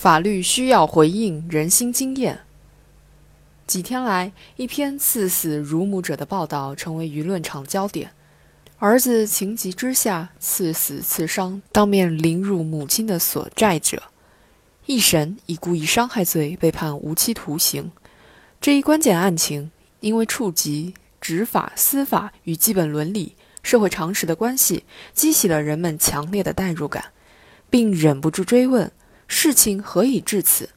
法律需要回应人心经验。几天来，一篇刺死乳母者的报道成为舆论场焦点。儿子情急之下刺死刺伤当面凌辱母亲的所债者，一审以故意伤害罪被判无期徒刑。这一关键案情，因为触及执法、司法与基本伦理、社会常识的关系，激起了人们强烈的代入感，并忍不住追问：事情何以至此？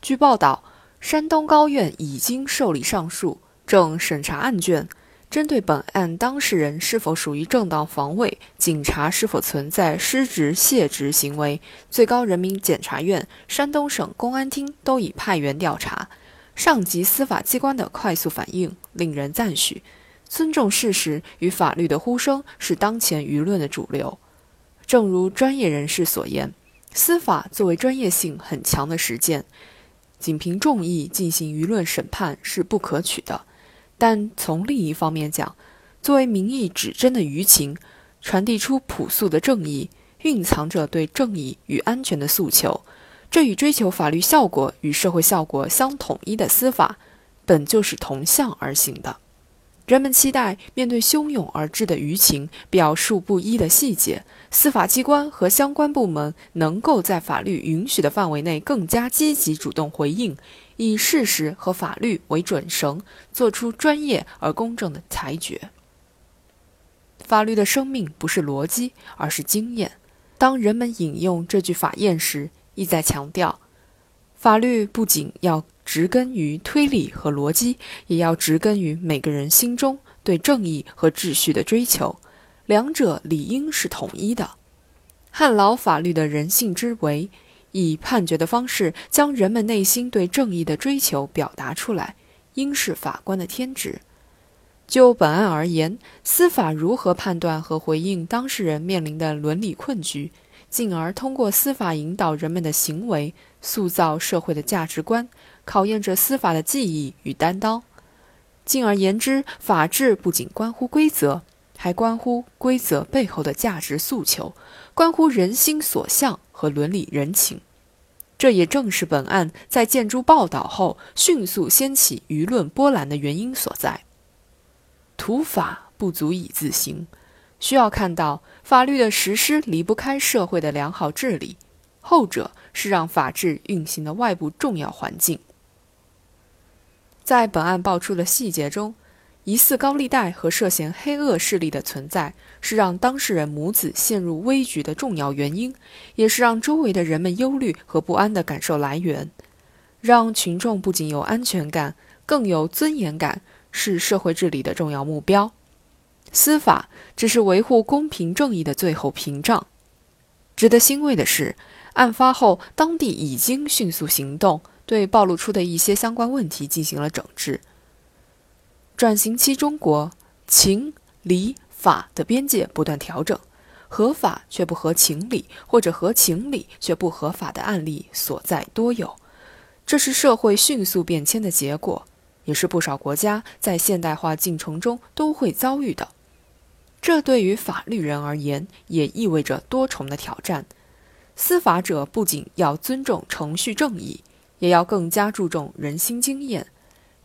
据报道。山东高院已经受理上诉，正审查案卷。针对本案当事人是否属于正当防卫，警察是否存在失职卸职行为，最高人民检察院、山东省公安厅都已派员调查。上级司法机关的快速反应令人赞许。尊重事实与法律的呼声是当前舆论的主流。正如专业人士所言，司法作为专业性很强的实践。仅凭众议进行舆论审判是不可取的，但从另一方面讲，作为民意指针的舆情，传递出朴素的正义，蕴藏着对正义与安全的诉求，这与追求法律效果与社会效果相统一的司法，本就是同向而行的。人们期待面对汹涌而至的舆情、表述不一的细节，司法机关和相关部门能够在法律允许的范围内更加积极主动回应，以事实和法律为准绳，做出专业而公正的裁决。法律的生命不是逻辑，而是经验。当人们引用这句法谚时，意在强调，法律不仅要。植根于推理和逻辑，也要植根于每个人心中对正义和秩序的追求，两者理应是统一的。汉老法律的人性之为，以判决的方式将人们内心对正义的追求表达出来，应是法官的天职。就本案而言，司法如何判断和回应当事人面临的伦理困局，进而通过司法引导人们的行为，塑造社会的价值观。考验着司法的记忆与担当。进而言之，法治不仅关乎规则，还关乎规则背后的价值诉求，关乎人心所向和伦理人情。这也正是本案在见诸报道后迅速掀起舆论波澜的原因所在。土法不足以自行，需要看到法律的实施离不开社会的良好治理，后者是让法治运行的外部重要环境。在本案爆出的细节中，疑似高利贷和涉嫌黑恶势力的存在，是让当事人母子陷入危局的重要原因，也是让周围的人们忧虑和不安的感受来源。让群众不仅有安全感，更有尊严感，是社会治理的重要目标。司法只是维护公平正义的最后屏障。值得欣慰的是，案发后当地已经迅速行动。对暴露出的一些相关问题进行了整治。转型期中国情理法的边界不断调整，合法却不合情理，或者合情理却不合法的案例所在多有。这是社会迅速变迁的结果，也是不少国家在现代化进程中都会遭遇的。这对于法律人而言，也意味着多重的挑战。司法者不仅要尊重程序正义。也要更加注重人心经验，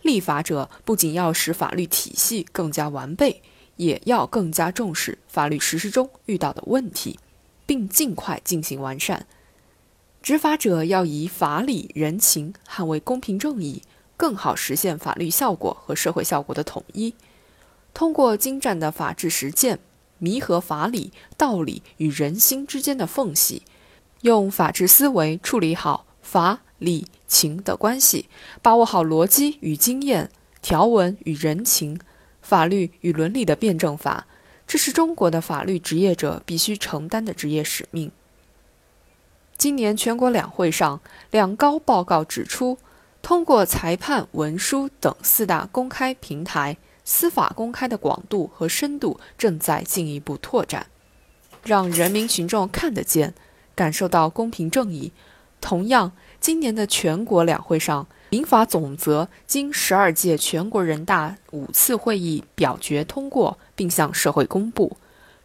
立法者不仅要使法律体系更加完备，也要更加重视法律实施中遇到的问题，并尽快进行完善。执法者要以法理人情捍卫公平正义，更好实现法律效果和社会效果的统一。通过精湛的法治实践，弥合法理、道理与人心之间的缝隙，用法治思维处理好法。理情的关系，把握好逻辑与经验、条文与人情、法律与伦理的辩证法，这是中国的法律职业者必须承担的职业使命。今年全国两会上，两高报告指出，通过裁判文书等四大公开平台，司法公开的广度和深度正在进一步拓展，让人民群众看得见、感受到公平正义。同样。今年的全国两会上，民法总则经十二届全国人大五次会议表决通过，并向社会公布，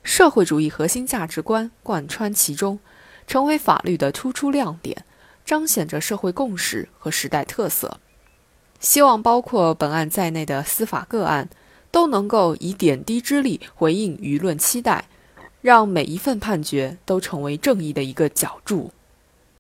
社会主义核心价值观贯穿其中，成为法律的突出亮点，彰显着社会共识和时代特色。希望包括本案在内的司法个案都能够以点滴之力回应舆论期待，让每一份判决都成为正义的一个脚注。